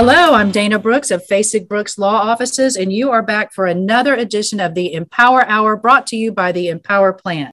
Hello, I'm Dana Brooks of Fasig Brooks Law Offices, and you are back for another edition of the Empower Hour brought to you by the Empower Plant.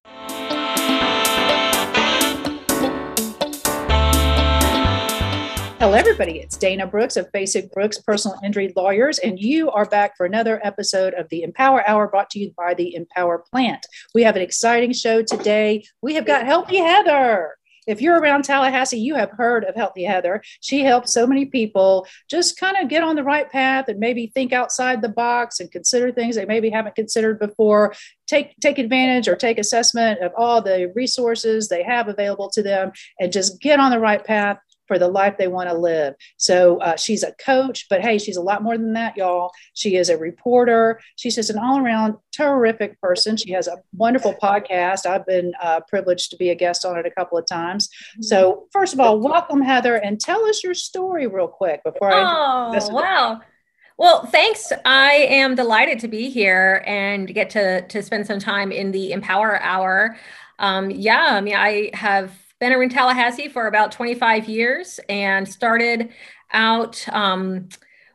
Hello, everybody. It's Dana Brooks of Fasig Brooks Personal Injury Lawyers, and you are back for another episode of the Empower Hour brought to you by the Empower Plant. We have an exciting show today. We have got Healthy Heather. If you're around Tallahassee, you have heard of Healthy Heather. She helps so many people just kind of get on the right path and maybe think outside the box and consider things they maybe haven't considered before. Take take advantage or take assessment of all the resources they have available to them and just get on the right path for the life they want to live. So uh, she's a coach, but hey, she's a lot more than that, y'all. She is a reporter. She's just an all around terrific person. She has a wonderful podcast. I've been uh, privileged to be a guest on it a couple of times. So, first of all, welcome, Heather, and tell us your story real quick before I. Oh, wow. Well, thanks. I am delighted to be here and get to, to spend some time in the Empower Hour. Um, yeah, I mean, I have been in Tallahassee for about 25 years and started out um,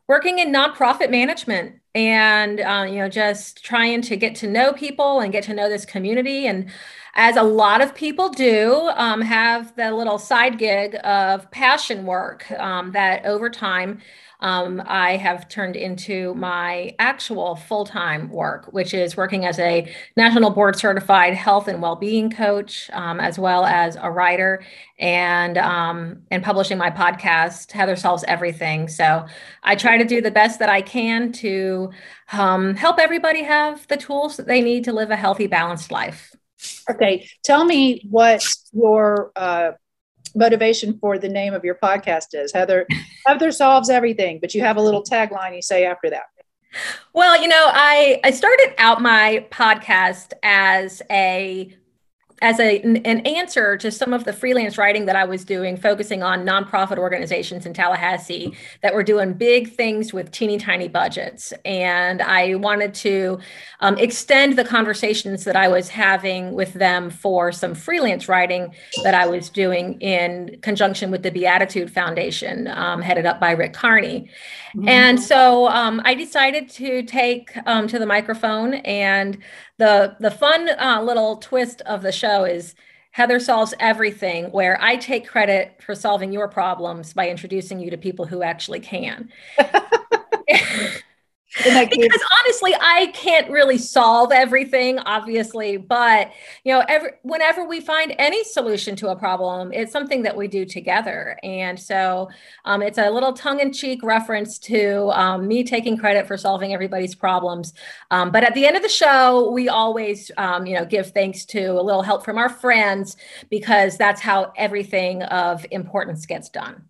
working in nonprofit management and uh, you know just trying to get to know people and get to know this community. And as a lot of people do um, have the little side gig of passion work um, that over time um, I have turned into my actual full time work, which is working as a national board certified health and well being coach, um, as well as a writer and um, and publishing my podcast heather solves everything. So i try to do the best that i can to um, help everybody have the tools that they need to live a healthy balanced life. Okay tell me what your uh, motivation for the name of your podcast is. Heather, Heather solves everything, but you have a little tagline you say after that. Well, you know, I I started out my podcast as a as a, an answer to some of the freelance writing that I was doing, focusing on nonprofit organizations in Tallahassee that were doing big things with teeny tiny budgets. And I wanted to um, extend the conversations that I was having with them for some freelance writing that I was doing in conjunction with the Beatitude Foundation, um, headed up by Rick Carney. Mm-hmm. And so um, I decided to take um, to the microphone and the the fun uh, little twist of the show is Heather solves everything, where I take credit for solving your problems by introducing you to people who actually can. because honestly, I can't really solve everything, obviously, but you know, every, whenever we find any solution to a problem, it's something that we do together. And so um, it's a little tongue-in-cheek reference to um, me taking credit for solving everybody's problems. Um, but at the end of the show, we always, um, you know, give thanks to a little help from our friends because that's how everything of importance gets done.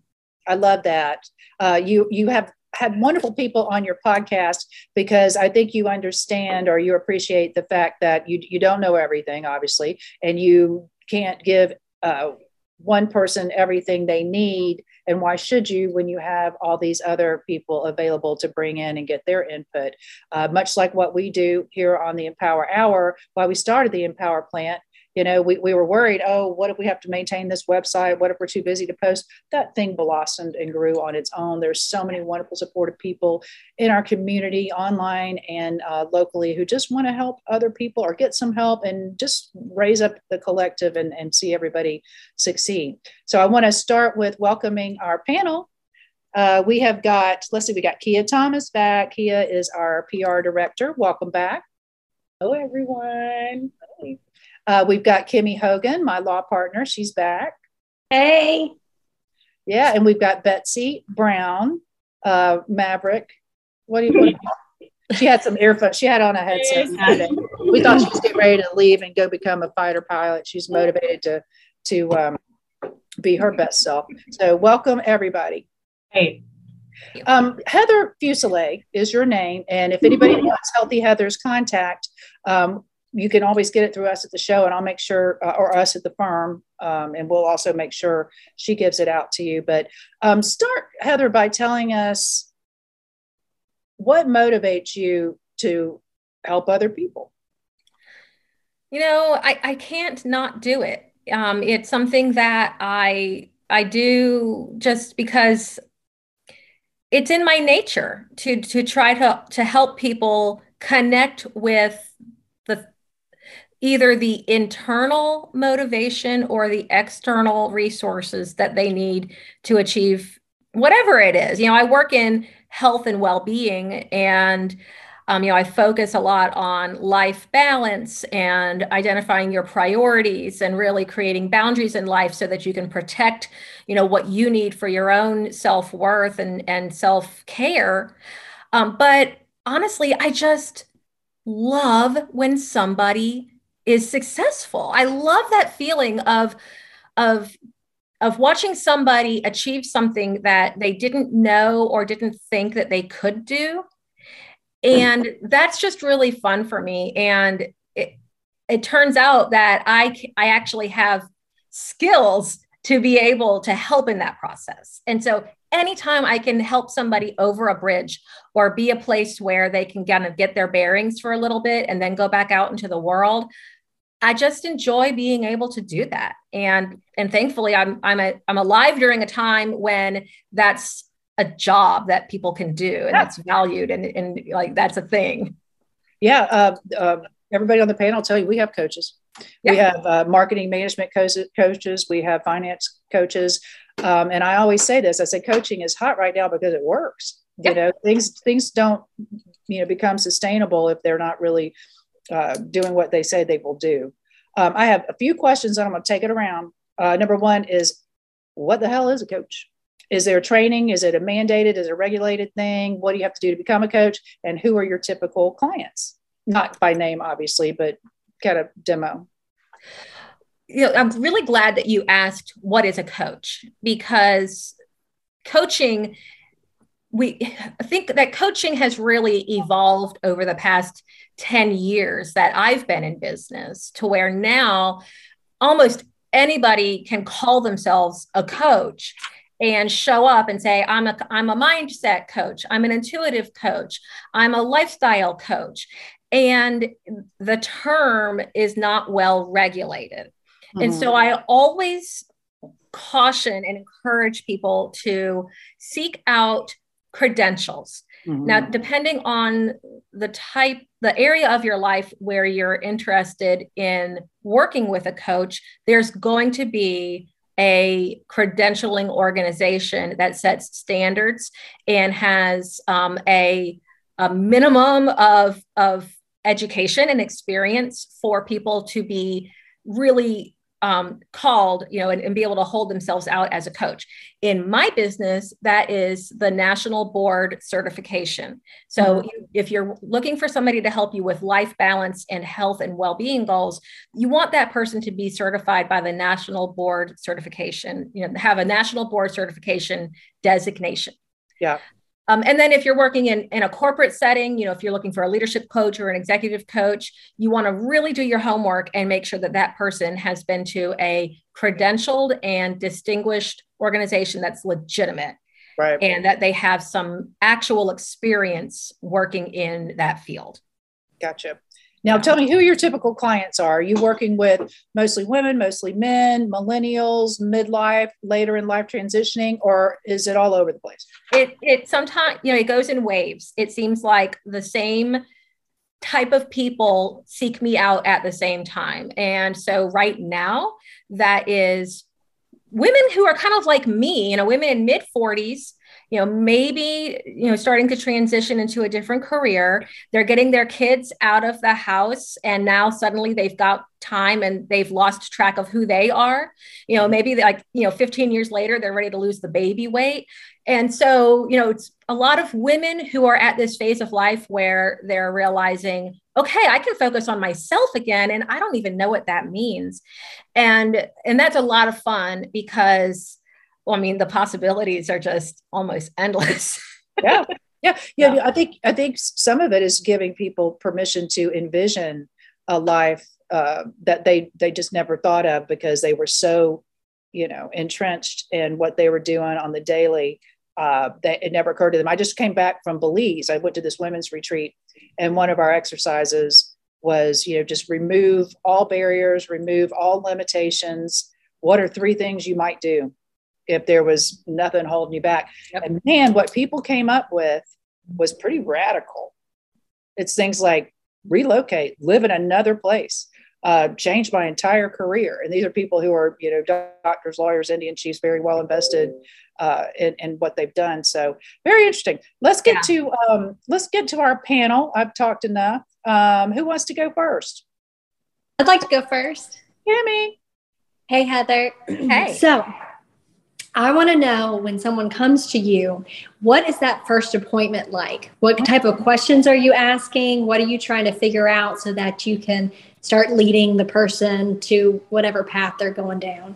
I love that. Uh, you you have had wonderful people on your podcast because I think you understand or you appreciate the fact that you you don't know everything, obviously, and you can't give uh, one person everything they need. And why should you when you have all these other people available to bring in and get their input? Uh, much like what we do here on the Empower Hour, why we started the Empower Plant you know we, we were worried oh what if we have to maintain this website? What if we're too busy to post? That thing blossomed and grew on its own. There's so many wonderful supportive people in our community online and uh, locally who just want to help other people or get some help and just raise up the collective and, and see everybody succeed. So i want to start with welcoming our panel. Uh, we have got let's see we got kia thomas back. Kia is our pr director. Welcome back. Hello everyone uh, we've got Kimmy Hogan, my law partner. She's back. Hey. Yeah, and we've got Betsy Brown, uh, Maverick. What do you? What she had some earphones. She had on a headset. we thought she was getting ready to leave and go become a fighter pilot. She's motivated to to um, be her best self. So welcome everybody. Hey. Um, Heather Fuselier is your name, and if anybody wants Healthy Heather's contact, um, you can always get it through us at the show and i'll make sure uh, or us at the firm um, and we'll also make sure she gives it out to you. But um, start heather by telling us what motivates you to help other people. You know i, I can't not do it. Um, it's something that i i do just because it's in my nature to to try to to help people connect with either the internal motivation or the external resources that they need to achieve whatever it is. You know, I work in health and well-being and um, you know, I focus a lot on life balance and identifying your priorities and really creating boundaries in life so that you can protect, you know, what you need for your own self worth and and self care. Um, but honestly, I just love when somebody is successful. I love that feeling of of of watching somebody achieve something that they didn't know or didn't think that they could do. Hmm. And that's just really fun for me. And it, it turns out that i i actually have skills to be able to help in that process. And so anytime i can help somebody over a bridge or be a place where they can kind of get their bearings for a little bit and then go back out into the world i just enjoy being able to do that and and thankfully i'm i'm a, i'm alive during a time when that's a job that people can do and yeah. that's valued and, and like that's a thing yeah uh, uh, everybody on the panel will tell you we have coaches yeah. we have uh, marketing management coaches we have finance coaches um, and i always say this i say coaching is hot right now because it works yeah. you know things things don't you know become sustainable if they're not really uh, doing what they say they will do um, i have a few questions and i'm going to take it around uh, number one is what the hell is a coach is there training? Is it a mandated? Is it a regulated thing? What do you have to do to become a coach? And who are your typical clients? Not by name, obviously, but kind of demo. You know, I'm really glad that you asked what is a coach because coaching we I think that coaching has really evolved over the past 10 years that I've been in business to where now almost anybody can call themselves a coach and show up and say i'm a i'm a mindset coach. I'm an intuitive coach. I'm a lifestyle coach. And the term is not well regulated mm-hmm. and so i always caution and encourage people to seek out credentials mm-hmm. now depending on the type the area of your life where you're interested in working with a coach there's going to be a credentialing organization that sets standards and has um, a, a minimum of, of education and experience for people to be really um, called, you know, and, and, be able to hold themselves out as a coach. In my business, that is the national board certification. So mm-hmm. if you're looking for somebody to help you with life balance and health and well-being goals, you want that person to be certified by the national board certification, you know, have a national board certification designation. Yeah. Um, and then if you're working in, in a corporate setting, you know, if you're looking for a leadership coach or an executive coach, you want to really do your homework and make sure that that person has been to a credentialed and distinguished organization that's legitimate. Right. And that they have some actual experience working in that field. Gotcha. Now, tell me who your typical clients are. Are you working with mostly women, mostly men, millennials, midlife, later in life transitioning, or is it all over the place? It it sometimes you know it goes in waves. It seems like the same type of people seek me out at the same time, and so right now that is women who are kind of like me, you know, women in mid forties you know maybe you know starting to transition into a different career. They're getting their kids out of the house and now suddenly they've got time and they've lost track of who they are. You know maybe like you know 15 years later they're ready to lose the baby weight. And so you know it's a lot of women who are at this phase of life where they're realizing okay i can focus on myself again and i don't even know what that means. And and that's a lot of fun because well, I mean, the possibilities are just almost endless. yeah. Yeah. Yeah. I think, I think some of it is giving people permission to envision a life uh, that they, they just never thought of because they were so, you know, entrenched in what they were doing on the daily uh, that it never occurred to them. I just came back from Belize. I went to this women's retreat, and one of our exercises was, you know, just remove all barriers, remove all limitations. What are three things you might do? If there was nothing holding you back. Yep. And man, what people came up with was pretty radical. It's things like relocate, live in another place, uh, change my entire career. And these are people who are, you know, doctors, lawyers, Indian chiefs, very well invested uh, in, in, what they've done. So very interesting. Let's get yeah. to um, let's get to our panel. I've talked enough. Um, who wants to go first? I'd like to go first. Kimmy. Hey, Heather. Hey. So I want to know when someone comes to you, what is that first appointment like? What type of questions are you asking? What are you trying to figure out so that you can start leading the person to whatever path they're going down?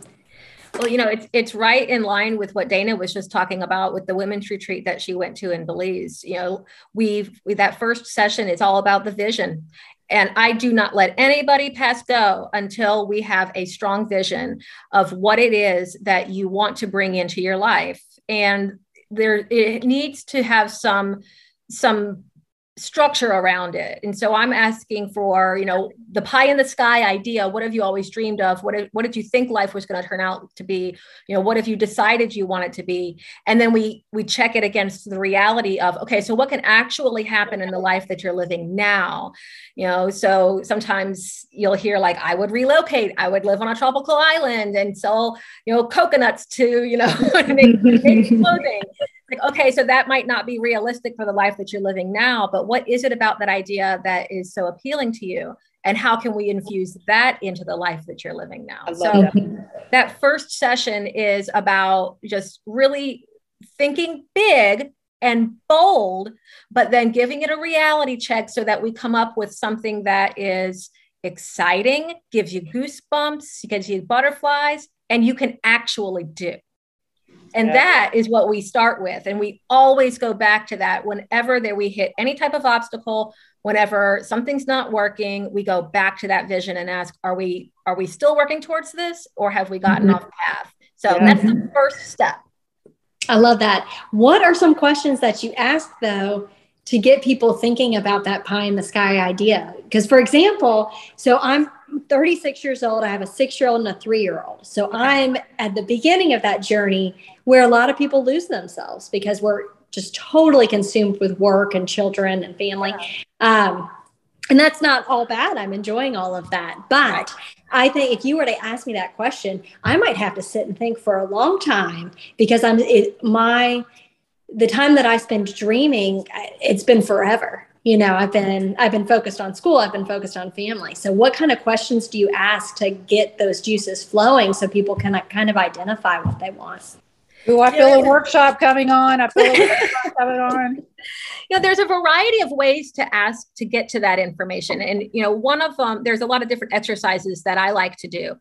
Well, you know, it's it's right in line with what Dana was just talking about with the women's retreat that she went to in Belize. You know, we've we, that first session is all about the vision and I do not let anybody pass go until we have a strong vision of what it is that you want to bring into your life. And there it needs to have some some structure around it. And so I'm asking for, you know, the pie in the sky idea. What have you always dreamed of? What, what did you think life was going to turn out to be? You know, what have you decided you want it to be? And then we we check it against the reality of, okay, so what can actually happen in the life that you're living now? You know, so sometimes you'll hear like, I would relocate, I would live on a tropical island and sell, you know, coconuts to, you know, make, make clothing like okay so that might not be realistic for the life that you're living now but what is it about that idea that is so appealing to you? And how can we infuse that into the life that you're living now? So that. that first session is about just really thinking big and bold but then giving it a reality check so that we come up with something that is exciting gives you goosebumps gives you butterflies and you can actually do and yeah. that is what we start with. And we always go back to that whenever that we hit any type of obstacle, whenever something's not working, we go back to that vision and ask, are we are we still working towards this or have we gotten mm-hmm. off path? So yeah. that's the first step. I love that. What are some questions that you ask though to get people thinking about that pie in the sky idea? Because for example, so I'm 36 years old. I have a six year old and a three year old. So I'm at the beginning of that journey where a lot of people lose themselves because we're just totally consumed with work and children and family. Um, and that's not all bad. I'm enjoying all of that. But I think if you were to ask me that question, I might have to sit and think for a long time because I'm it, my the time that I spend dreaming, it's been forever you know i've been i've been focused on school i've been focused on family so what kind of questions do you ask to get those juices flowing so people can kind of identify what they want Ooh, I feel a workshop coming on. I feel a workshop coming on. You know, there's a variety of ways to ask to get to that information. And, you know, one of them, there's a lot of different exercises that I like to do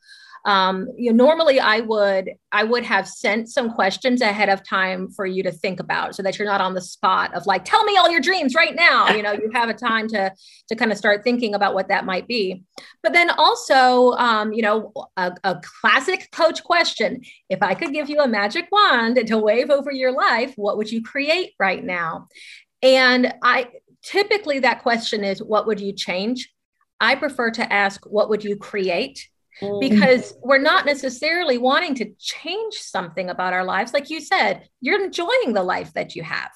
um, you know, normally I would I would have sent some questions ahead of time for you to think about, so that you're not on the spot of like, tell me all your dreams right now. You know, you have a time to to kind of start thinking about what that might be. But then also, um, you know, a, a classic coach question: If I could give you a magic wand to wave over your life, what would you create right now? And I typically that question is, what would you change? I prefer to ask, what would you create? Mm. because we're not necessarily wanting to change something about our lives. Like you said you're enjoying the life that you have.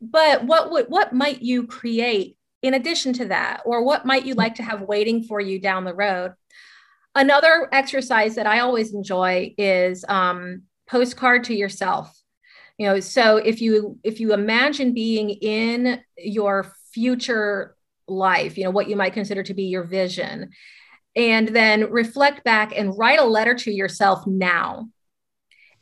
But what would what might you create in addition to that? Or what might you like to have waiting for you down the road? Another exercise that i always enjoy is um, postcard to yourself. You know so if you if you imagine being in your future life you know what you might consider to be your vision and then reflect back and write a letter to yourself now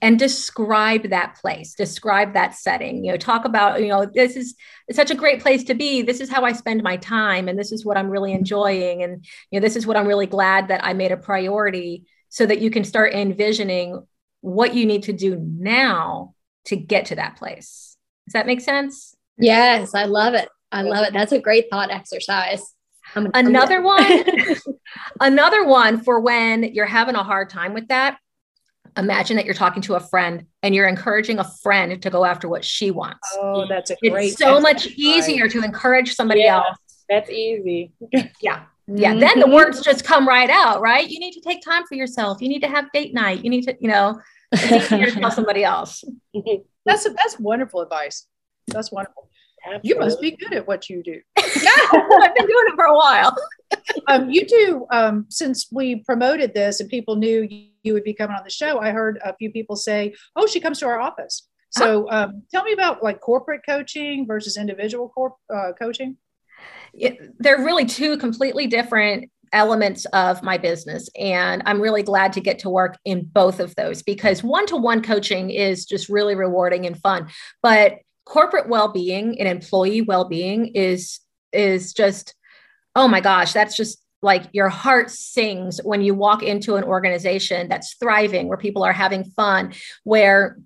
and describe that place describe that setting. You know talk about you know this is such a great place to be. This is how i spend my time and this is what i'm really enjoying and you know this is what i'm really glad that i made a priority so that you can start envisioning what you need to do now to get to that place. Does that make sense? Yes i love it. I love it. That's a great thought exercise I'm, another I'm one another one for when you're having a hard time with that imagine that you're talking to a friend and you're encouraging a friend to go after what she wants oh that's a great it's so much easier to encourage somebody yeah, else that's easy yeah yeah mm-hmm. then the words just come right out right you need to take time for yourself you need to have date night you need to you know It's easier to tell somebody else. That's that's wonderful advice. That's wonderful. You must be good at what you do. yeah, I've been doing it for a while. um, you do. Um, since we promoted this and people knew you would be coming on the show, I heard a few people say, "Oh, she comes to our office." So, um, tell me about like corporate coaching versus individual corp uh, coaching. They're really two completely different elements of my business. And I'm really glad to get to work in both of those because one to one coaching is just really rewarding and fun. But corporate well-being and employee well-being is is just oh my gosh that's just like your heart sings when you walk into an organization that's thriving where people are having fun where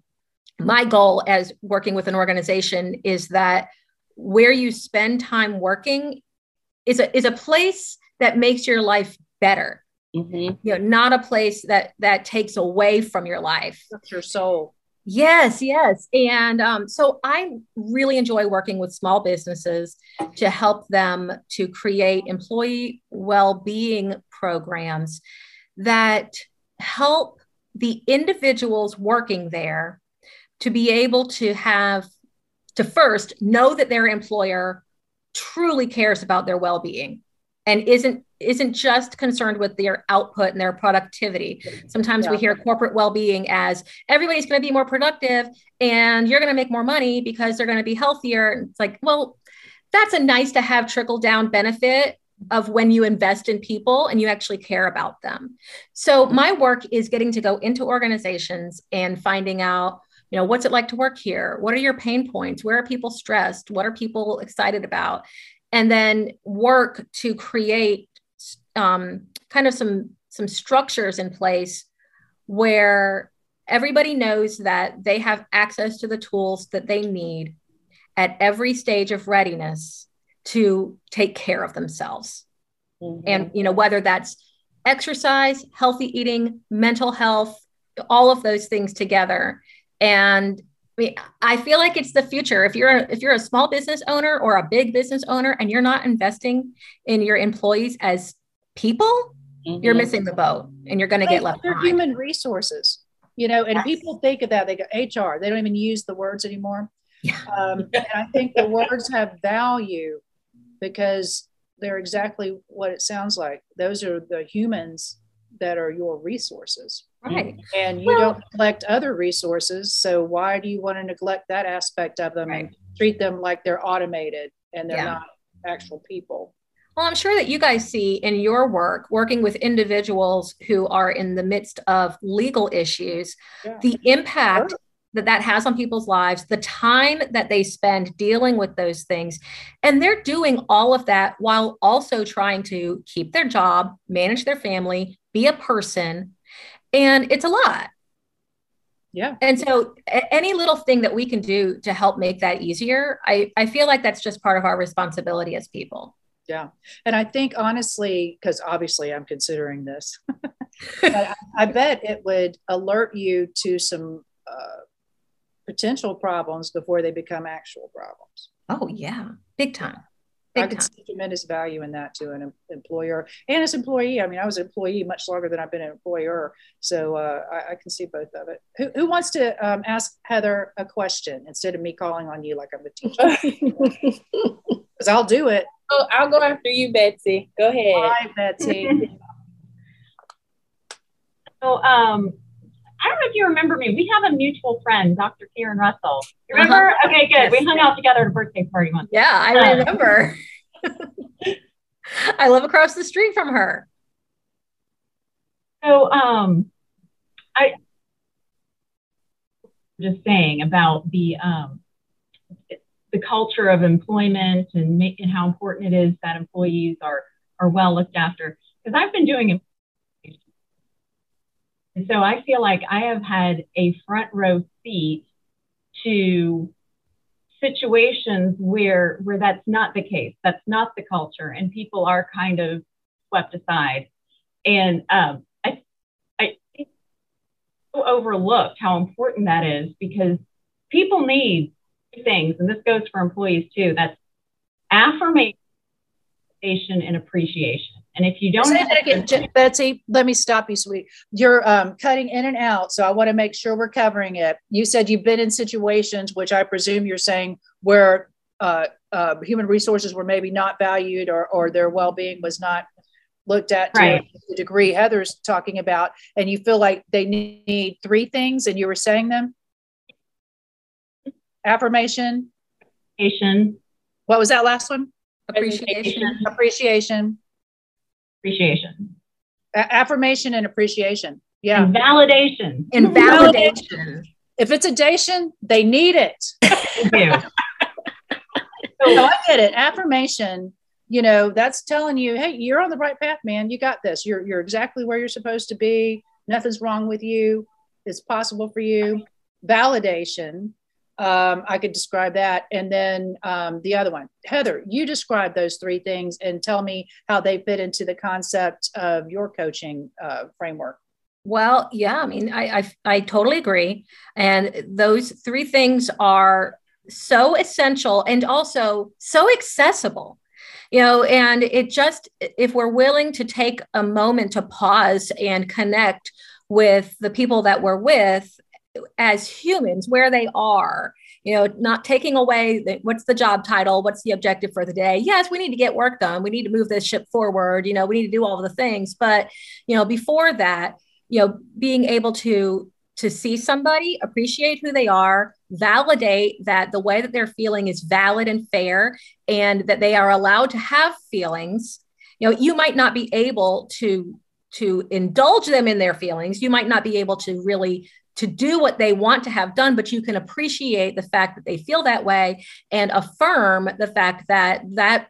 my goal as working with an organization is that where you spend time working is a is a place that makes your life better. Mm-hmm. you know not a place that that takes away from your life. That's your soul Yes, yes. And um, so I really enjoy working with small businesses to help them to create employee well being programs that help the individuals working there to be able to have to first know that their employer truly cares about their well being and isn't isn't just concerned with their output and their productivity. Sometimes yeah. we hear corporate well-being as everybody's going to be more productive and you're going to make more money because they're going to be healthier. It's like, well, that's a nice to have trickle down benefit of when you invest in people and you actually care about them. So my work is getting to go into organizations and finding out you know what's it like to work here what are your pain points where are people stressed what are people excited about and then work to create um, kind of some some structures in place where everybody knows that they have access to the tools that they need at every stage of readiness to take care of themselves mm-hmm. and you know whether that's exercise healthy eating mental health all of those things together and I mean, I feel like it's the future. If you're a, if you're a small business owner or a big business owner and you're not investing in your employees as people, mm-hmm. you're missing the boat and you're going to get left they're behind. human resources, you know, and yes. people think of that. They go HR, they don't even use the words anymore. Yeah. Um, and I think the words have value because they're exactly what it sounds like. Those are the humans that are your resources. Right. Mm-hmm. And you well, don't neglect other resources. So why do you want to neglect that aspect of them right. and treat them like they're automated and they're yeah. not actual people? Well, I'm sure that you guys see in your work, working with individuals who are in the midst of legal issues, yeah. the impact sure. that that has on people's lives, the time that they spend dealing with those things. And they're doing all of that while also trying to keep their job, manage their family, be a person. And it's a lot. Yeah. And so any little thing that we can do to help make that easier, I, I feel like that's just part of our responsibility as people. Yeah. And I think honestly, because obviously I'm considering this, I, I, bet it would alert you to some uh, potential problems before they become actual problems. Oh, yeah. Big time. Big I could see tremendous value in that to an employer and as employee. I mean, I was an employee much longer than I've been an employer, so uh, I, I, can see both of it. Who, who wants to um, ask Heather a question instead of me calling on you like I'm the teacher? Because I'll do it. Oh, I'll go after you, Betsy. Go ahead. Hi, Betsy. so, um, I don't know if you remember me. We have a mutual friend, Dr. Karen Russell. You remember? Uh-huh. Okay, good. Yes. We hung out together at a birthday party once. Yeah, I remember. I live across the street from her. So, um, I just saying about the um, the culture of employment and, and how important it is that employees are are well looked after. Because I've been doing and so I feel like I have had a front row seat to situations where where that's not the case. That's not the culture, and people are kind of swept aside. And um, I I overlooked how important that is because people need things, and this goes for employees too. That's affirmation and appreciation. And if you don't Say that again, Betsy, let me stop you, sweet. You're um, cutting in and out. So I want to make sure we're covering it. You said you've been in situations, which I presume you're saying where uh, uh, human resources were maybe not valued or, or their well being was not looked at to Right. the degree Heather's talking about. And you feel like they need three things and you were saying them? Affirmation. appreciation, What was that last one? Appreciation. Appreciation. Appreciation, A- affirmation and appreciation. Yeah. and validation. And validation. If it's a dation, they need it. So I get it. Affirmation, you know, that's telling you, hey, you're on the right path, man. You got this. You're you're exactly where you're supposed to be. Nothing's wrong with you. It's possible for you. Validation. Um, I could describe that. And then um, the other one, Heather, you describe those three things and tell me how they fit into the concept of your coaching uh, framework. Well, yeah, I mean, I, I I totally agree, and those three things are so essential and also so accessible, you know. And it just if we're willing to take a moment to pause and connect with the people that we're with as humans, where they are, you know, not taking away the, what's the job title, what's the objective for the day. Yes, we need to get work done. We need to move this ship forward. You know, we need to do all the things, but you know, before that you know being able to to see somebody appreciate who they are validate that the way that they're feeling is valid and fair and that they are allowed to have feelings you know you might not be able to to indulge them in their feelings you might not be able to really to do what they want to have done but you can appreciate the fact that they feel that way and affirm the fact that that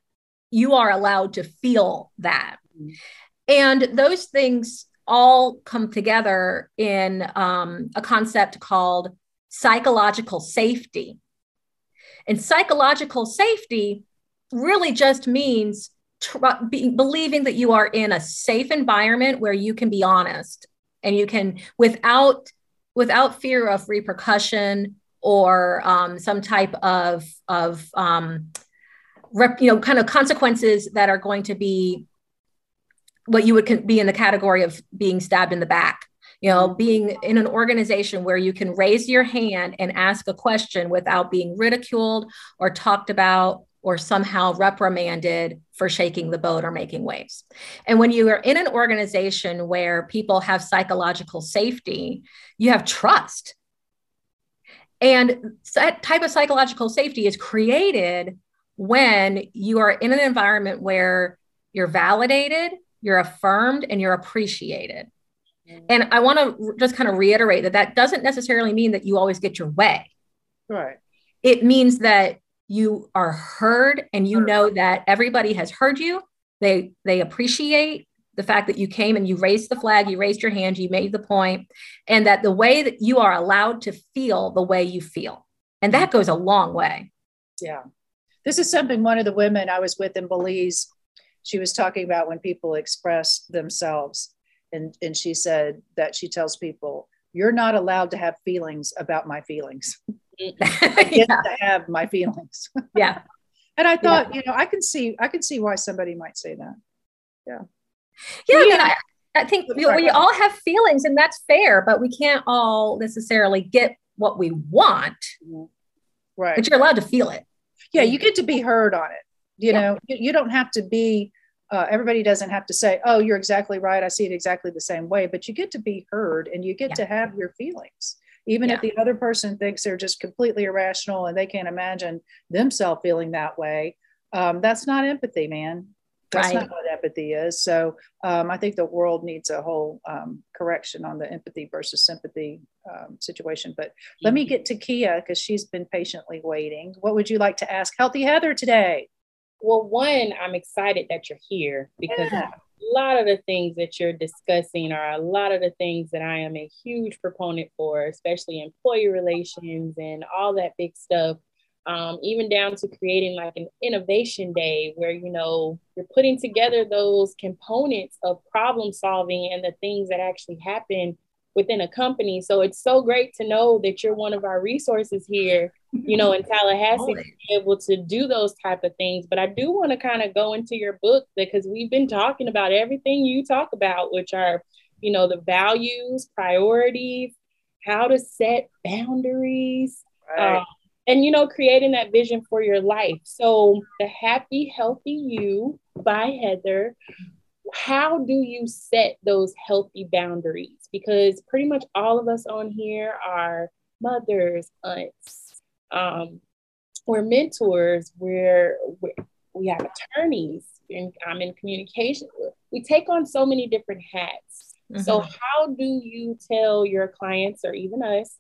you are allowed to feel that and those things all come together in um, a concept called psychological safety. And psychological safety really just means tr- be, believing that you are in a safe environment where you can be honest and you can without without fear of repercussion or um, some type of of um, rep, you know kind of consequences that are going to be what you would be in the category of being stabbed in the back. You know being in an organization where you can raise your hand and ask a question without being ridiculed or talked about or somehow reprimanded for shaking the boat or making waves and when you are in an organization where people have psychological safety you have trust and that type of psychological safety is created when you are in an environment where you're validated you're affirmed and you're appreciated. Mm-hmm. And I want to just kind of reiterate that that doesn't necessarily mean that you always get your way. Right. It means that you are heard and you know that everybody has heard you. They they appreciate the fact that you came and you raised the flag, you raised your hand, you made the point, and that the way that you are allowed to feel the way you feel. And that goes a long way. Yeah. This is something one of the women I was with in Belize she was talking about when people express themselves and, and she said that she tells people you're not allowed to have feelings about my feelings I get yeah. to have my feelings yeah. and i thought you know i can see i can see why somebody might say that Yeah. I, mean, I, I think we, we all have feelings and that's fair, but we can't all necessarily get what we want, right but you're allowed to feel it. yeah you get to be heard on it you Yeah. know you, you don't have to be uh, everybody doesn't have to say oh you're exactly right i see it exactly the same way but you get to be heard and you get Yeah. to have your feelings even if the other person thinks they're just completely irrational and they can't imagine themselves feeling that way um, that's not empathy man. That's Right. not what empathy is. So um, i think the world needs a whole um, correction on the empathy versus sympathy um, situation. But let me get to kia because she's been patiently waiting. What would you like to ask healthy heather today? Well, one, I'm excited that you're here because Yeah. A lot of the things that you're discussing are a lot of the things that I am a huge proponent for, especially employee relations and all that big stuff. Um, even down to creating like an innovation day where you know you're putting together those components of problem solving and the things that actually happen within a company. So it's so great to know that you're one of our resources here, you know, in Tallahassee, to be able to do those type of things. But I do want to kind of go into your book because we've been talking about everything you talk about, which are, you know, the values, priorities, how to set boundaries. Right. Um, and you know creating that vision for your life so the happy healthy you by heather how do you set those healthy boundaries? Because pretty much all of us on here are mothers, aunts, um, we're mentors, we're, we're we have attorneys, and I'm in communication. We take on so many different hats. Mm-hmm. So, how do you tell your clients or even us,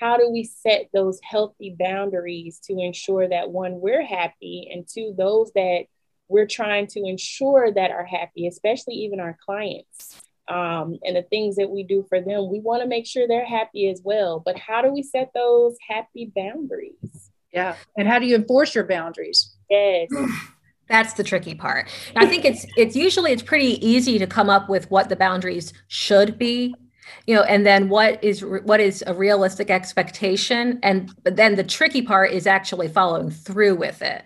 how do we set those healthy boundaries to ensure that one, we're happy, and two, those that we're trying to ensure that are happy, especially even our clients. Um, and the things that we do for them, we want to make sure they're happy as well. But how do we set those happy boundaries? Yeah. And how do you enforce your boundaries? Yes. That's the tricky part. I think it's it's usually it's pretty easy to come up with what the boundaries should be you know and then what is what is a realistic expectation and but then the tricky part is actually following through with it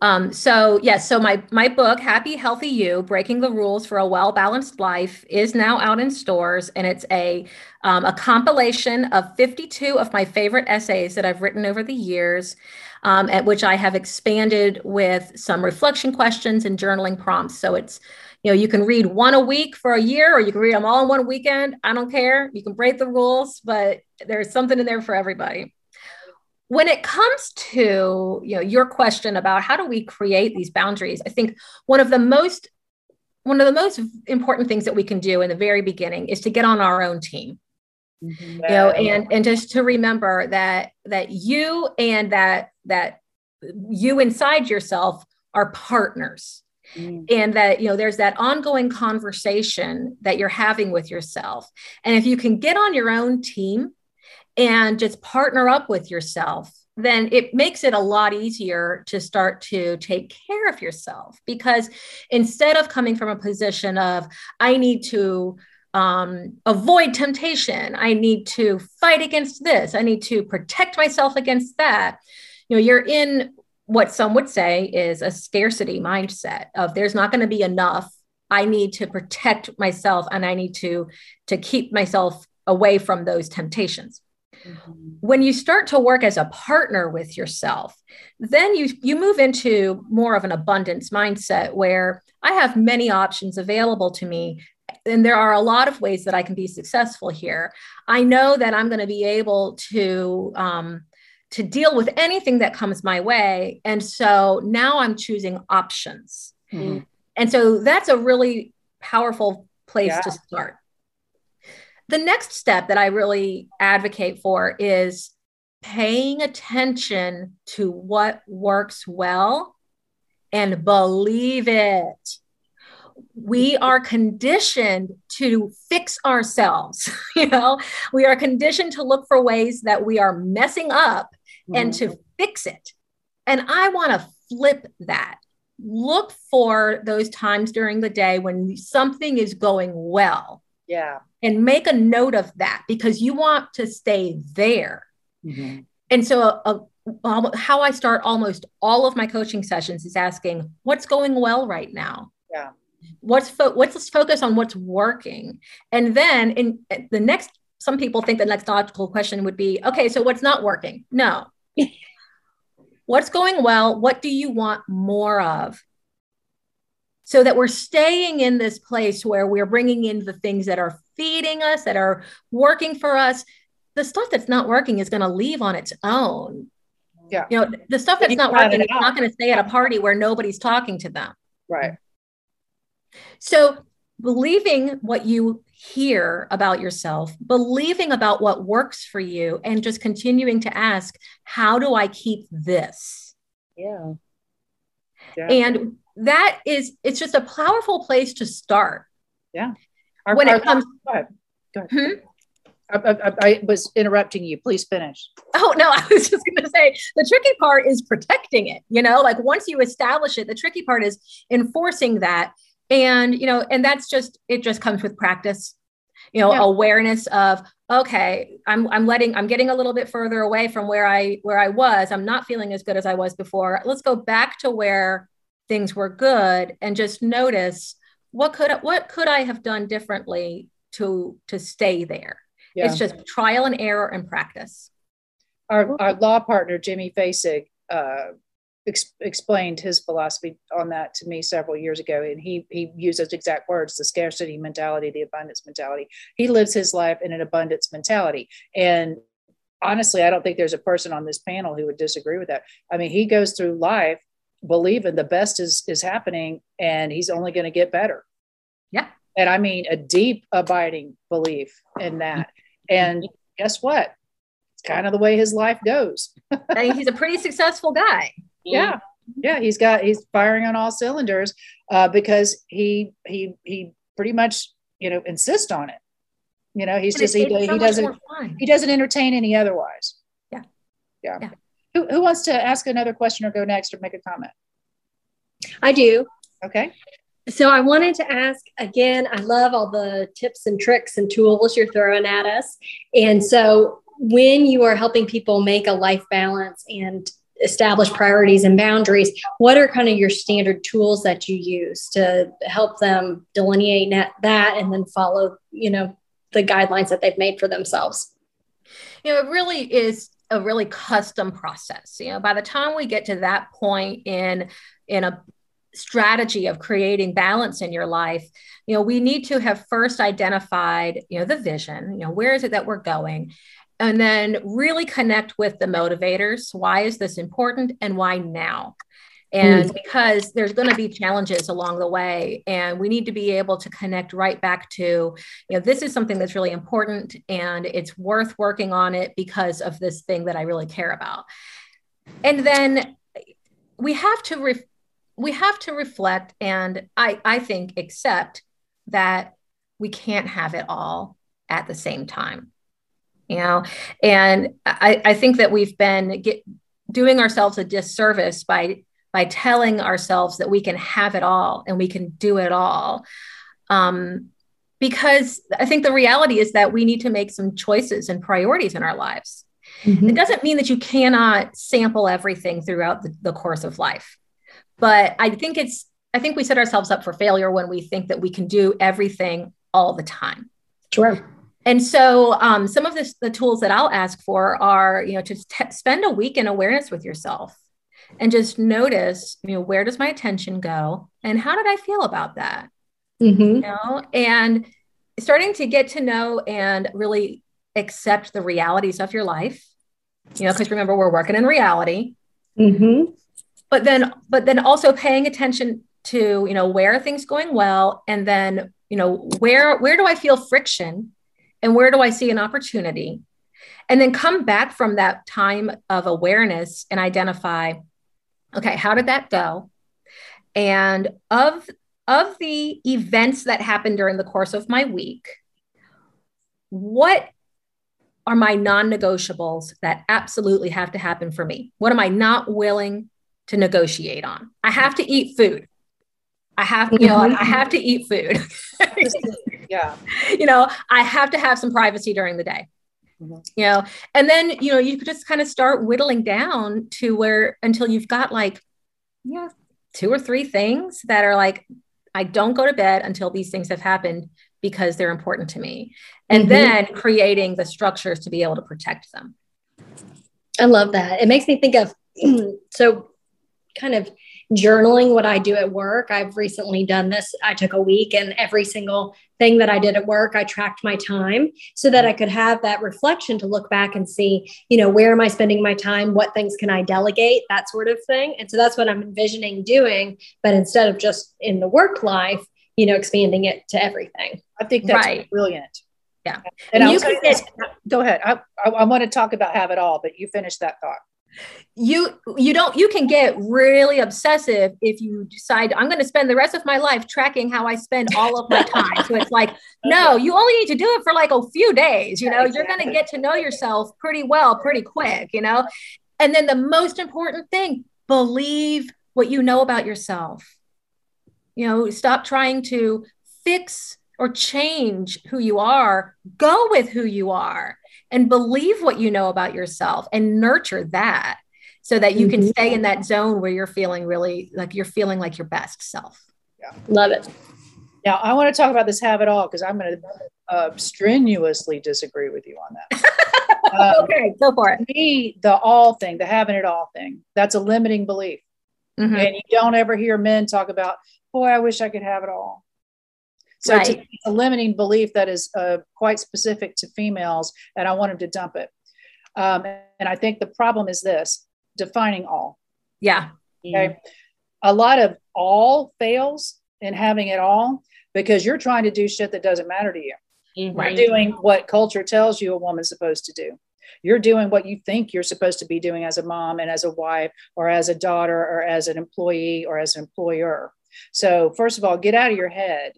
um, so yes, so my my book, Happy Healthy You: Breaking the Rules for a Well Balanced Life, is now out in stores, and it's a um, a compilation of 52 of my favorite essays that I've written over the years, um, at which I have expanded with some reflection questions and journaling prompts. So it's you know you can read one a week for a year, or you can read them all in one weekend. I don't care. You can break the rules, but there's something in there for everybody when it comes to you know your question about how do we create these boundaries i think one of the most one of the most important things that we can do in the very beginning is to get on our own team mm-hmm. you know and and just to remember that that you and that that you inside yourself are partners mm-hmm. and that you know there's that ongoing conversation that you're having with yourself and if you can get on your own team and just partner up with yourself, then it makes it a lot easier to start to take care of yourself. Because instead of coming from a position of, I need to um, avoid temptation, I need to fight against this, I need to protect myself against that, you know, you're in what some would say is a scarcity mindset of there's not going to be enough. I need to protect myself and i need to to keep myself away from those temptations Mm-hmm. When you start to work as a partner with yourself, then you you move into more of an abundance mindset where I have many options available to me and there are a lot of ways that I can be successful here. I know that I'm going to be able to um, to deal with anything that comes my way, and so now I'm choosing options. Mm-hmm. And so that's a really powerful place yeah. to start the next step that I really advocate for is paying attention to what works well and believe it. We are conditioned to fix ourselves. you know, we are conditioned to look for ways that we are messing up mm-hmm. and to mm-hmm. fix it. And I want to flip that. Look for those times during the day when something is going well. Yeah and make a note of that because you want to stay there. Mm-hmm. And so, uh, uh, how I start almost all of my coaching sessions is asking, "What's going well right now?" Yeah. What's fo- what's focus on what's working, and then in the next. Some people think the next logical question would be, "Okay, so what's not working?" No. what's going well? What do you want more of? So that we're staying in this place where we're bringing in the things that are feeding us, that are working for us. The stuff that's not working is going to leave on its own. Yeah. You know, the stuff that's not working is not going to stay at a party where nobody's talking to them. Right. So, believing what you hear about yourself, believing about what works for you, and just continuing to ask, how do I keep this? Yeah. yeah. And that is it's just a powerful place to start yeah our, when it comes go ahead. Go ahead. Hmm? I, I, I, was interrupting you. Please finish. Oh no, I was just going to say the tricky part is protecting it. You know, like once you establish it, the tricky part is enforcing that, and you know, and that's just it. Just comes with practice. you know yeah. awareness of okay i'm i'm letting i'm getting a little bit further away from where i where i was i'm not feeling as good as i was before let's go back to where things were good and just notice what could what could i have done differently to to stay there yeah. it's just trial and error and practice our, our law partner jimmy Fasig, uh, ex- explained his philosophy on that to me several years ago, and he he used those exact words: the scarcity mentality, the abundance mentality. He lives his life in an abundance mentality, and honestly, I don't think there's a person on this panel who would disagree with that. I mean, he goes through life believing the best is is happening, and he's only going to get better. Yeah, and I mean a deep, abiding belief in that. And guess what? It's kind of the way his life goes. he's a pretty successful guy yeah yeah he's got he's firing on all cylinders uh, because he he he pretty much you know insists on it you know he's just he, so he doesn't he doesn't entertain any otherwise yeah. yeah yeah who, who wants to ask another question or go next or make a comment? I do. Okay. So i wanted to ask again i love all the tips and tricks and tools you're throwing at us. And so when you are helping people make a life balance and establish priorities and boundaries what are kind of your standard tools that you use to help them delineate that and then follow you know the guidelines that they've made for themselves? You know it really is a really custom process you know by the time we get to that point in in a strategy of creating balance in your life you know we need to have first identified you know the vision you know where is it that we're going and then really connect with the motivators. Why is this important and why now? And mm. because there's going to be challenges along the way, and we need to be able to connect right back to, you know, this is something that's really important and it's worth working on it because of this thing that I really care about. And then we have to re- we have to reflect and I, I think accept that we can't have it all at the same time you know and i, I think that we've been get, doing ourselves a disservice by by telling ourselves that we can have it all and we can do it all. Um, because i think the reality is that we need to make some choices and priorities in our lives. Mm-hmm. it doesn't mean that you cannot sample everything throughout the, the course of life but i think it's i think we set ourselves up for failure when we think that we can do everything all the time. Sure. And so um, some of this, the tools that I'll ask for are, you know, to t- spend a week in awareness with yourself and just notice, you know, where does my attention go and how did I feel about that? Mm-hmm. You know, and starting to get to know and really accept the realities of your life, you know, because remember, we're working in reality. Mm-hmm. But then, but then also paying attention to, you know, where are things going well? And then, you know, where, where do I feel friction? and where do I see an opportunity? And then come back from that time of awareness and identify okay, how did that go? And of, of the events that happened during the course of my week, what are my non negotiables that absolutely have to happen for me? What am I not willing to negotiate on? I have to eat food. I have, you know, I have to eat food. yeah. You know, I have to have some privacy during the day. Mm-hmm. You know, and then, you know, you could just kind of start whittling down to where until you've got like, yeah, two or three things that are like, I don't go to bed until these things have happened because they're important to me. And mm-hmm. then creating the structures to be able to protect them. I love that. It makes me think of so kind of journaling what I do at work. I've recently done this. I took a week and every single thing that I did at work, I tracked my time so that I could have that reflection to look back and see, you know, where am I spending my time? What things can I delegate? That sort of thing. And so that's what I'm envisioning doing. But instead of just in the work life, you know, expanding it to everything. I think that's right. brilliant. Yeah. And, and you can get, go ahead. I, I, I want to talk about have it all, but you finish that thought you you don't you can get really obsessive if you decide i'm going to spend the rest of my life tracking how i spend all of my time. So it's like no you only need to do it for like a few days you know? You're going to get to know yourself pretty well pretty quick you know? And then the most important thing believe what you know about yourself. You know stop trying to fix or change who you are. Go with who you are and believe what you know about yourself and nurture that so that you can mm-hmm. stay in that zone where you're feeling really like you're feeling like your best self. Yeah. Love it. Now, I want to talk about this have it all because I'm going to uh, strenuously disagree with you on that. um, okay, go for it. Me, the all thing, the having it all thing, that's a limiting belief. Mm-hmm. And you don't ever hear men talk about, boy, I wish I could have it all. So right. it's a limiting belief that is uh, quite specific to females, and I want them to dump it. Um, and I think the problem is this defining all. Yeah. Okay. A lot of all fails in having it all because you're trying to do shit that doesn't matter to you. Mm-hmm. You're doing what culture tells you a woman's supposed to do. You're doing what you think you're supposed to be doing as a mom and as a wife or as a daughter or as an employee or as an employer. So, first of all, get out of your head,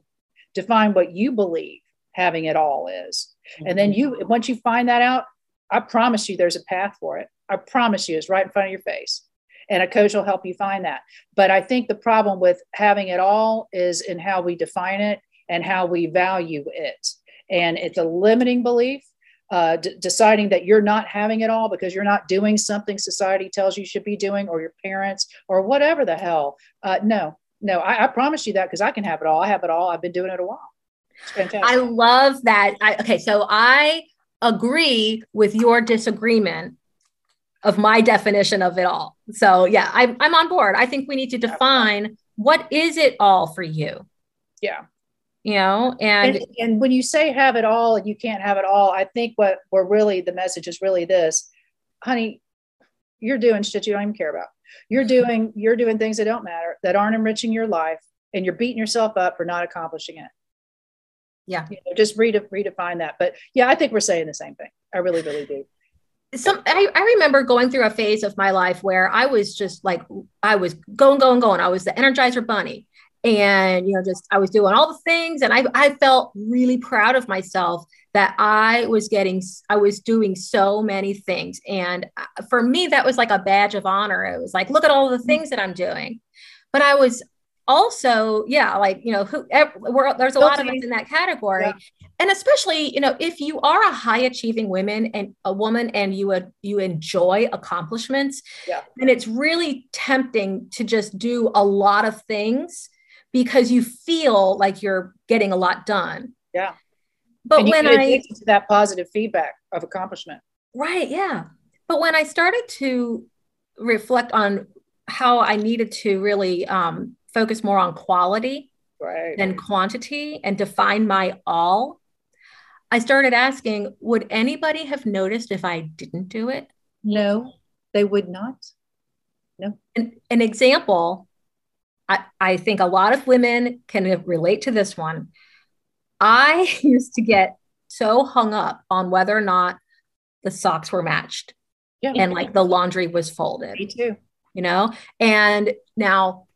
define what you believe having it all is. Mm-hmm. And then you, once you find that out, I promise you there's a path for it. I promise you it's right in front of your face. And a coach will help you find that. But I think the problem with having it all is in how we define it and how we value it. And it's a limiting belief. Uh, d- deciding that you're not having it all because you're not doing something society tells you should be doing, or your parents, or whatever the hell. Uh, no, no, I, I promise you that because I can have it all. I have it all. I've been doing it a while. It's fantastic. I love that. I, okay, so I agree with your disagreement of my definition of it all. So yeah, I'm, I'm on board. I think we need to define what is it all for you? Yeah. You know, and, and, and when you say have it all and you can't have it all, I think what we're really the message is really this, honey, you're doing shit you don't even care about. You're doing you're doing things that don't matter, that aren't enriching your life, and you're beating yourself up for not accomplishing it. Yeah. You know, just redefine that. But yeah, I think we're saying the same thing. I really, really do some I, I remember going through a phase of my life where I was just like I was going, going, going. I was the energizer bunny. And you know, just I was doing all the things and I, I felt really proud of myself that I was getting I was doing so many things. And uh, for me, that was like a badge of honor. It was like, look at all the things that I'm doing. But I was also, yeah, like, you know, who, there's a lot of us in that category. Yeah. And especially, you know, if you are a high achieving woman and a woman and you would, you enjoy accomplishments, yeah. then it's really tempting to just do a lot of things because you feel like you're getting a lot done. Yeah. But when I to that positive feedback of accomplishment. Right. Yeah. But when I started to reflect on how I needed to really um, focus more on quality right. than quantity and define my all, I started asking, would anybody have noticed if I didn't do it? No, they would not. No. An, an example, I, I think a lot of women can relate to this one. I used to get so hung up on whether or not the socks were matched yeah. and like the laundry was folded. Me too. You know, and now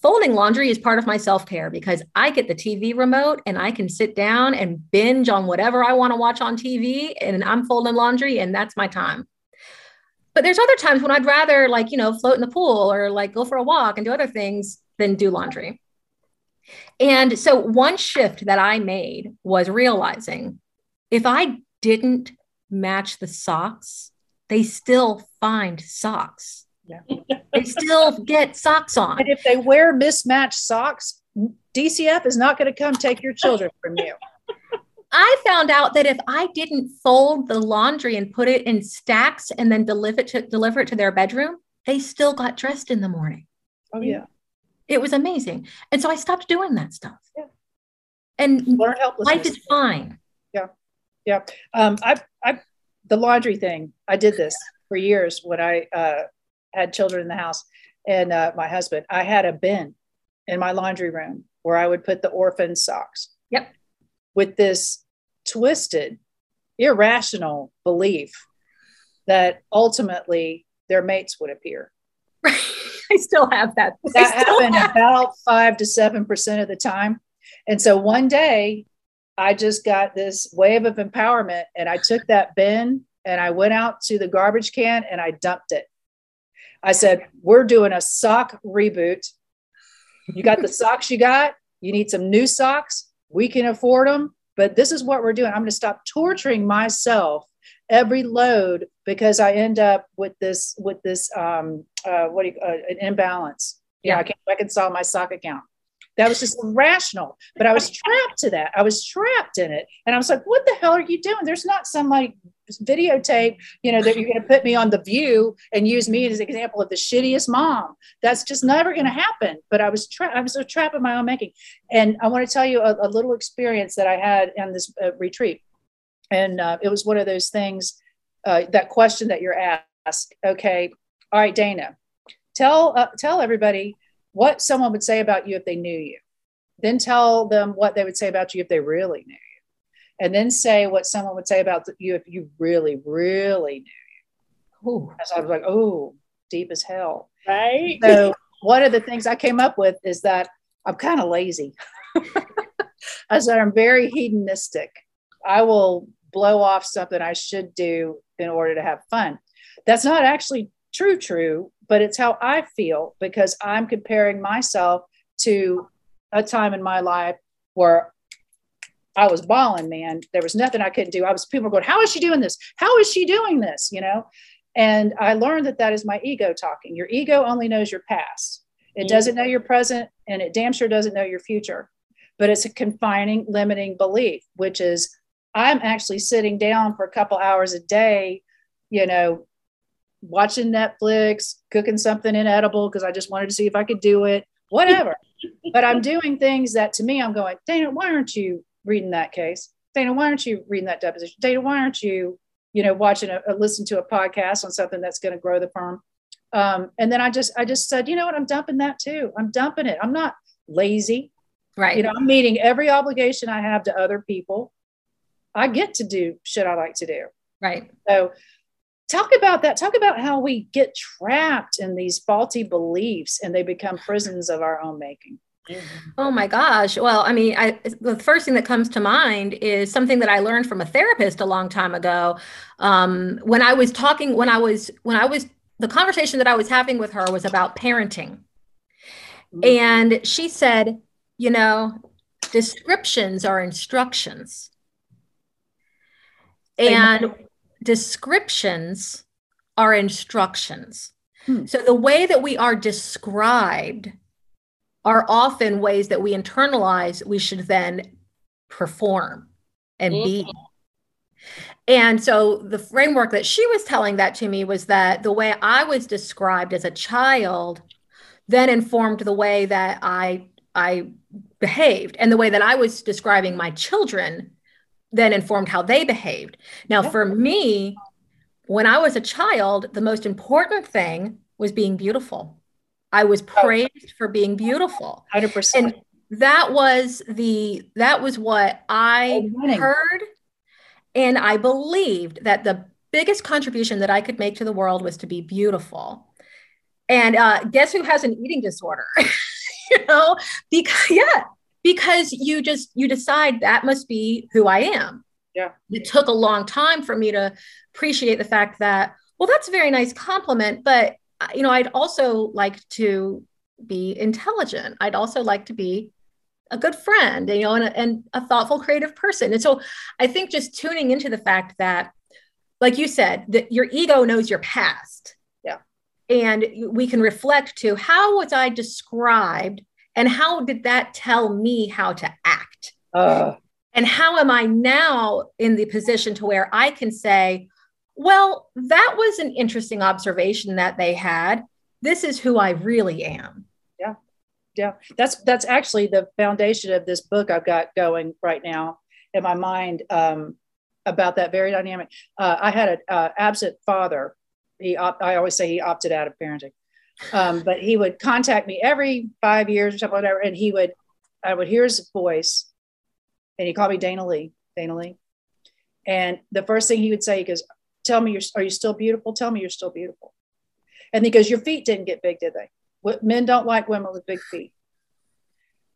folding laundry is part of my self care because I get the TV remote and I can sit down and binge on whatever I want to watch on TV and I'm folding laundry and that's my time. But there's other times when I'd rather like, you know, float in the pool or like go for a walk and do other things than do laundry. And so one shift that I made was realizing if I didn't match the socks, they still find socks. Yeah. they still get socks on. And if they wear mismatched socks, DCF is not going to come take your children from you. I found out that if I didn't fold the laundry and put it in stacks and then deliver it to deliver it to their bedroom, they still got dressed in the morning. Oh yeah. It was amazing. And so I stopped doing that stuff. Yeah. And life is fine. Yeah. Yeah. Um, I, I, the laundry thing, I did this for years when I uh, had children in the house and uh, my husband, I had a bin in my laundry room where I would put the orphan socks. Yep. With this twisted, irrational belief that ultimately their mates would appear. I still have that. That happened about five to seven percent of the time. And so one day I just got this wave of empowerment and I took that bin and I went out to the garbage can and I dumped it. I said, We're doing a sock reboot. You got the socks you got? You need some new socks? We can afford them, but this is what we're doing. I'm going to stop torturing myself every load because I end up with this with this um, uh, what do you, uh, an imbalance. Yeah, I can't reconcile my sock account. That was just irrational, but I was trapped to that. I was trapped in it, and I was like, "What the hell are you doing?" There's not some like videotape, you know, that you're going to put me on the View and use me as an example of the shittiest mom. That's just never going to happen. But I was trapped. I was a trap of my own making, and I want to tell you a, a little experience that I had in this uh, retreat, and uh, it was one of those things. Uh, that question that you're asked. Okay, all right, Dana, tell uh, tell everybody what someone would say about you if they knew you. Then tell them what they would say about you if they really knew you. And then say what someone would say about you if you really, really knew you. Ooh. So I was like, oh, deep as hell. Right. So one of the things I came up with is that I'm kind of lazy. I said I'm very hedonistic. I will blow off something I should do in order to have fun. That's not actually true, true, but it's how I feel because I'm comparing myself to a time in my life where I was balling, man. There was nothing I couldn't do. I was people were going, "How is she doing this? How is she doing this?" You know, and I learned that that is my ego talking. Your ego only knows your past. It mm-hmm. doesn't know your present, and it damn sure doesn't know your future. But it's a confining, limiting belief, which is I'm actually sitting down for a couple hours a day, you know, watching Netflix, cooking something inedible because I just wanted to see if I could do it, whatever. but I'm doing things that to me, I'm going, Dana, why aren't you reading that case? Dana, why aren't you reading that deposition? Dana, why aren't you, you know, watching a, a listen to a podcast on something that's going to grow the firm? Um, and then I just, I just said, you know what, I'm dumping that too. I'm dumping it. I'm not lazy. Right. You know, I'm meeting every obligation I have to other people. I get to do shit I like to do. Right. So talk about that talk about how we get trapped in these faulty beliefs and they become prisons of our own making. Oh my gosh. Well, I mean, I, the first thing that comes to mind is something that I learned from a therapist a long time ago. Um, when I was talking, when I was, when I was, the conversation that I was having with her was about parenting. Mm-hmm. And she said, you know, descriptions are instructions. And descriptions are instructions. Hmm. So the way that we are described are often ways that we internalize we should then perform and mm-hmm. be. And so the framework that she was telling that to me was that the way I was described as a child then informed the way that I I behaved and the way that I was describing my children then informed how they behaved. Now, yeah. for me, when I was a child, the most important thing was being beautiful. I was oh. praised for being beautiful. 100%. And that was the that was what I heard and I believed that the biggest contribution that I could make to the world was to be beautiful. And uh, guess who has an eating disorder? you know, because yeah, because you just you decide that must be who I am. Yeah. It took a long time for me to appreciate the fact that well that's a very nice compliment but uh, you know I'd also like to be intelligent. I'd also like to be a good friend, you know, and a, and a thoughtful, creative person. And so I think just tuning into the fact that, like you said, that your ego knows your past. Yeah. And we can reflect to how was I described and how did that tell me how to act? Uh. And how am I now in the position to where I can say, well, that was an interesting observation that they had. This is who I really am. Yeah. Yeah. That's that's actually the foundation of this book I've got going right now in my mind um, about that very dynamic. Uh, I had an uh, absent father. He, op- I always say he opted out of parenting. Um, but he would contact me every five years or something, whatever, and he would, I would hear his voice, and he called me Dana Lee, Dana Lee. And the first thing he would say, he goes, "Tell me, you're, are you still beautiful? Tell me you're still beautiful." And he goes, "Your feet didn't get big, did they? What, men don't like women with big feet."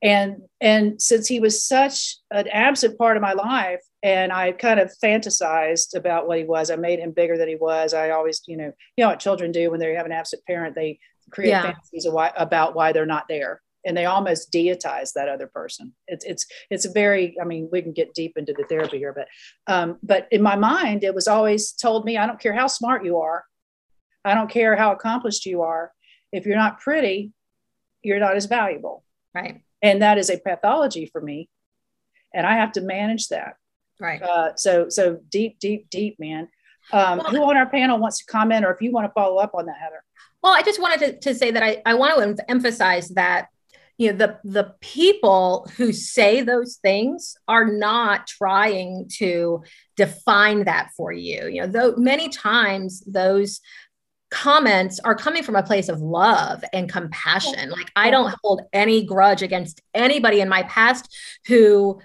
And and since he was such an absent part of my life, and I kind of fantasized about what he was. I made him bigger than he was. I always, you know, you know what children do when they have an absent parent, they create yeah. fantasies why, about why they're not there. and they almost deitize that other person. It's it's it's a very. I mean, we can get deep into the therapy here, but um, but in my mind, it was always told me, I don't care how smart you are, I don't care how accomplished you are. If you're not pretty, you're not as valuable. Right. And that is a pathology for me, and I have to manage that. Right. Uh, so so deep, deep, deep, man. Um, well, who on our panel wants to comment, or if you want to follow up on that, Heather? Well, I just wanted to, to say that I, I want to emphasize that you know the the people who say those things are not trying to define that for you you know though many times those comments are coming from a place of love and compassion like i don't hold any grudge against anybody in my past who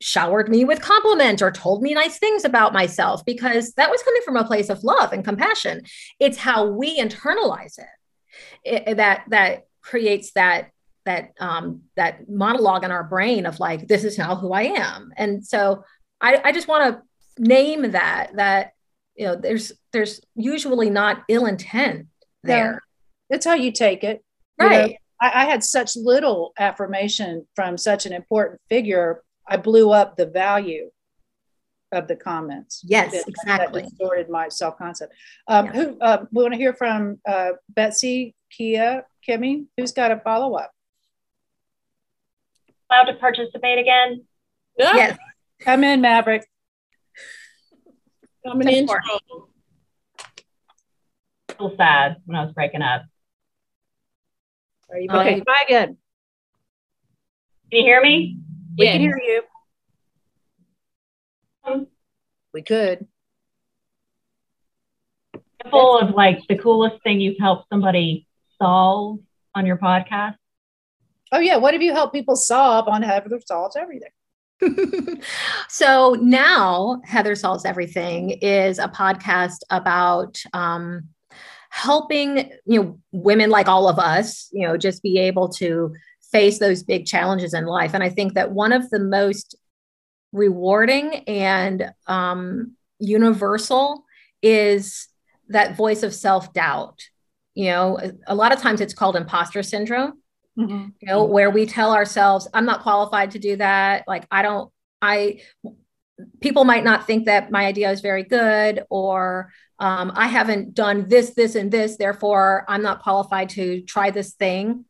showered me with compliments or told me nice things about myself because that was coming from a place of love and compassion it's how we internalize it, it that that creates that that um, that monologue in our brain of like this is now who I am, and so I, I just want to name that that you know there's there's usually not ill intent there. Yeah. It's how you take it, right? You know, I, I had such little affirmation from such an important figure. I blew up the value of the comments. Yes, that, exactly. That distorted my self concept. Um, yeah. Who uh, we want to hear from uh, Betsy, Kia, Kimmy? Who's got a follow up? allowed to participate again? Yes. Come in, Maverick. Coming in Still sad when I was breaking up. Are you okay? Try again. Can you hear me? We can hear you. Um, we could. Full of like the coolest thing you've helped somebody solve on your podcast. Oh yeah, what have you helped people solve on Heather Solves Everything? so now Heather Solves Everything is a podcast about um, helping you know women like all of us, you know, just be able to face those big challenges in life. And I think that one of the most rewarding and um, universal is that voice of self doubt. You know, a lot of times it's called imposter syndrome mm-hmm. you know, where we tell ourselves, I'm not qualified to do that. Like, I don't, I, people might not think that my idea is very good or um, I haven't done this, this, and this. Therefore, I'm not qualified to try this thing.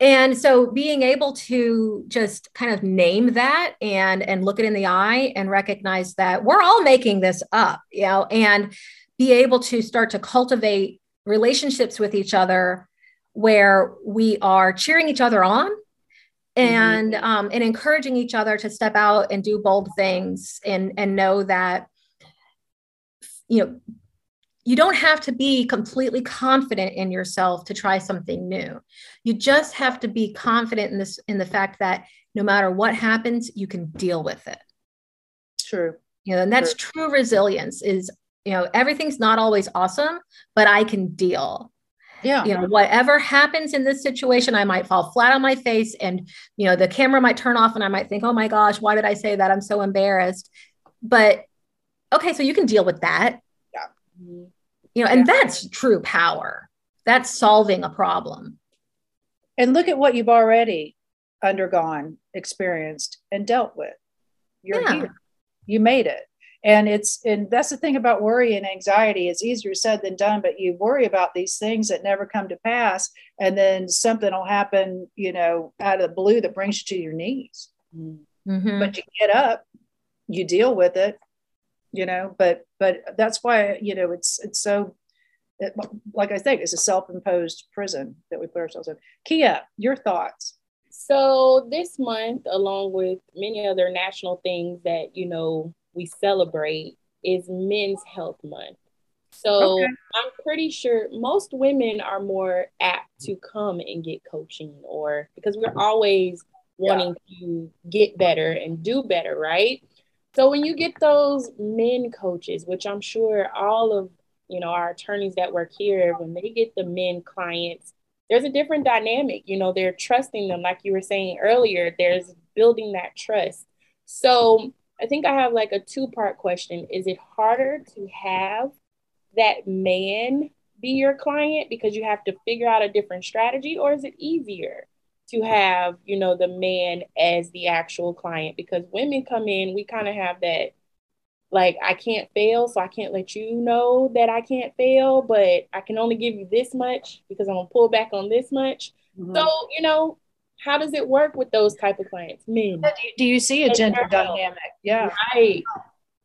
And so being able to just kind of name that and and look it in the eye and recognize that we're all making this up, you know, and be able to start to cultivate relationships with each other where we are cheering each other on and mm-hmm. um, and encouraging each other to step out and do bold things and and know that you know you don't have to be completely confident in yourself to try something new. You just have to be confident in this in the fact that no matter what happens you can deal with it. True. You know and that's true, true resilience is you know everything's not always awesome but i can deal. Yeah. You know whatever happens in this situation i might fall flat on my face and you know the camera might turn off and i might think oh my gosh why did i say that? I'm so embarrassed. But okay so you can deal with that. Yeah mm-hmm. You know and yeah. that's true power. That's solving a problem. And look at what you've already undergone experienced and dealt with. You're yeah. here. You made it. And it's and that's the thing about worry and anxiety. It's easier said than done but you worry about these things that never come to pass and then something will happen you know out of the blue that brings you to your knees. Mm-hmm. but you get up you deal with it you know but but that's why you know it's it's so it, like i think it's a self-imposed prison that we put ourselves in kia your thoughts so this month along with many other national things that you know we celebrate is Men's Health Month. So okay. I'm pretty sure most women are more apt to come and get coaching or because we're always wanting yeah. to get better and do better, right? So when you get those men coaches, which I'm sure all of you know our attorneys that work here, when they get the men clients, there's a different dynamic. You know, they're trusting them, like you were saying earlier. There's building that trust. So I think I have like a two part question. Is it harder to have that man be your client because you have to figure out a different strategy, or is it easier to have, you know, the man as the actual client because women come in, we kind of have that like I can't fail, so I can't let you know that I can't fail, but I can only give you this much because I'm gonna pull back on this much. Mm-hmm. So, you know, how does it work with those type of clients? Men. Do you see a gender dynamic? Yeah. Right.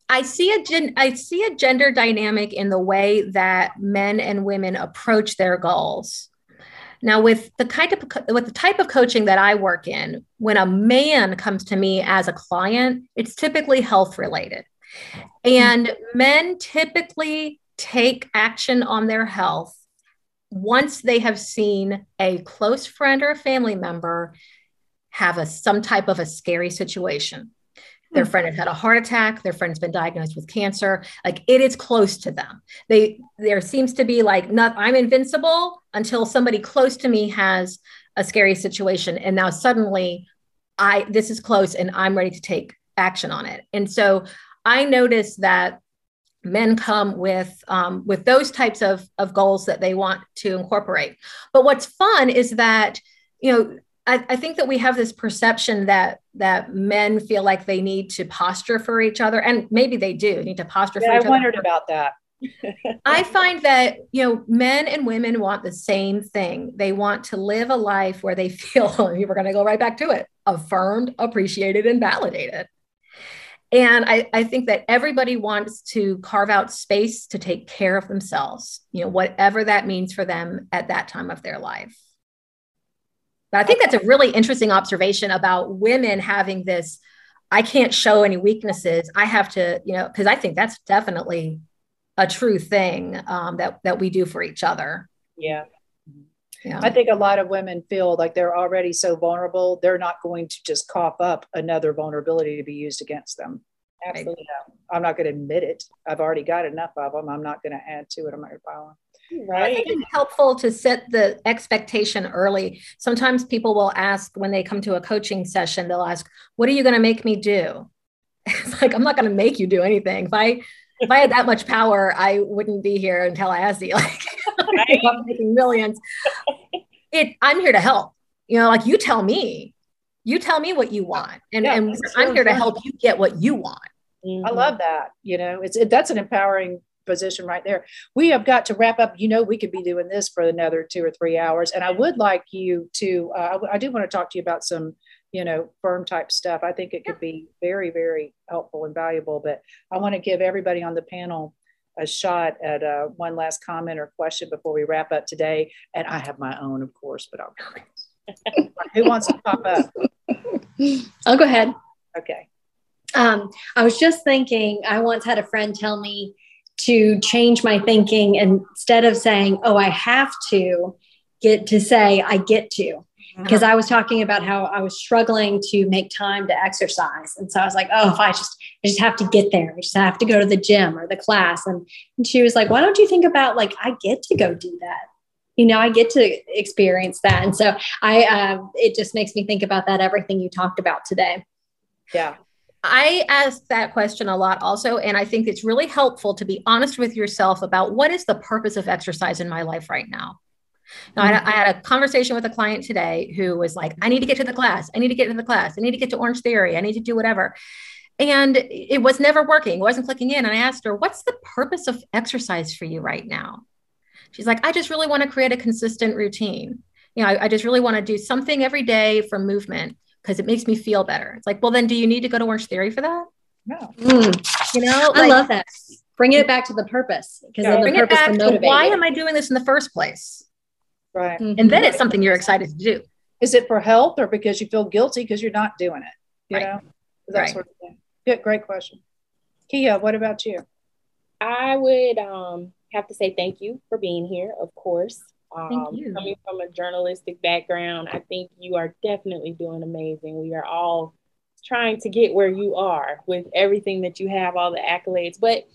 I see a gen- I see a gender dynamic in the way that men and women approach their goals. Now, with the kind of with the type of coaching that I work in, when a man comes to me as a client, it's typically health related, and men typically take action on their health once they have seen a close friend or a family member have a some type of a scary situation their friend has had a heart attack. Their friend's been diagnosed with cancer. Like it is close to them. They there seems to be like not i'm invincible until somebody close to me has a scary situation. And now suddenly i this is close and i'm ready to take action on it. And so i notice that men come with um, with those types of, of goals that they want to incorporate. But what's fun is that you know I, I, think that we have this perception that that men feel like they need to posture for each other and maybe they do need to posture yeah, for each I other. I wondered about that. I find that you know men and women want the same thing. They want to live a life where they feel we're going to go right back to it, affirmed, appreciated and validated. And I, I think that everybody wants to carve out space to take care of themselves, you know, whatever that means for them at that time of their life. But I think that's a really interesting observation about women having this I can't show any weaknesses. I have to, you know, because I think that's definitely a true thing um, that that we do for each other. Yeah. Yeah. I think a lot of women feel like they're already so vulnerable, they're not going to just cough up another vulnerability to be used against them. Absolutely. I'm not going to admit it. I've already got enough of them. I'm not going to add to it. I'm not going to pile on. Right. I think it's helpful to set the expectation early. Sometimes people will ask when they come to a coaching session, they'll ask, What are you going to make me do? It's like, I'm not going to make you do anything. If I if I had that much power, I wouldn't be here in Tallahassee. Like I'm making millions. It I'm here to help. You know, like you tell me, you tell me what you want. And, yeah, and I'm here to help you get what you want. Mm-hmm. I love that. You know, it's it, that's an empowering position right there. We have got to wrap up. You know, we could be doing this for another two or three hours, and I would like you to. Uh, I, I do want to talk to you about some you know, firm type stuff. I think it could be very, very helpful and valuable. But I want to give everybody on the panel a shot at uh, one last comment or question before we wrap up today. And I have my own, of course, but I'll. Who wants to pop up? I'll go ahead. Okay. Um, I was just thinking, I once had a friend tell me to change my thinking instead of saying, oh, I have to, get to say, I get to because I was talking about how I was struggling to make time to exercise. And so I was like, oh, if I just, I just have to get there. I just have to go to the gym or the class. And, and she was like, why don't you think about like, I get to go do that. You know, I get to experience that. And so I, uh, it just makes me think about that, everything you talked about today. Yeah. I ask that question a lot also. And I think it's really helpful to be honest with yourself about what is the purpose of exercise in my life right now? Now, I, I, had a conversation with a client today who was like, I need to get to the class. I need to get to the class. I need to get to Orange Theory. I need to do whatever. And it was never working. It wasn't clicking in. And I asked her, What's the purpose of exercise for you right now? She's like, I just really want to create a consistent routine. You know, I, I just really want to do something every day for movement because it makes me feel better. It's like, well, then do you need to go to Orange Theory for that? No. Mm. You know, I like, love that. Bring it back to the purpose because yeah, the purpose it back to why am I doing this in the first place? Right. Mm-hmm. And then it's something you're excited to do. Is it for health or because you feel guilty because you're not doing it? You right. know, that right. sort of thing. Good, great question. Kia, what about you? I would um, have to say thank you for being here, of course. Um, thank you. Coming from a journalistic background, I think you are definitely doing amazing. We are all trying to get where you are with everything that you have, all the accolades. But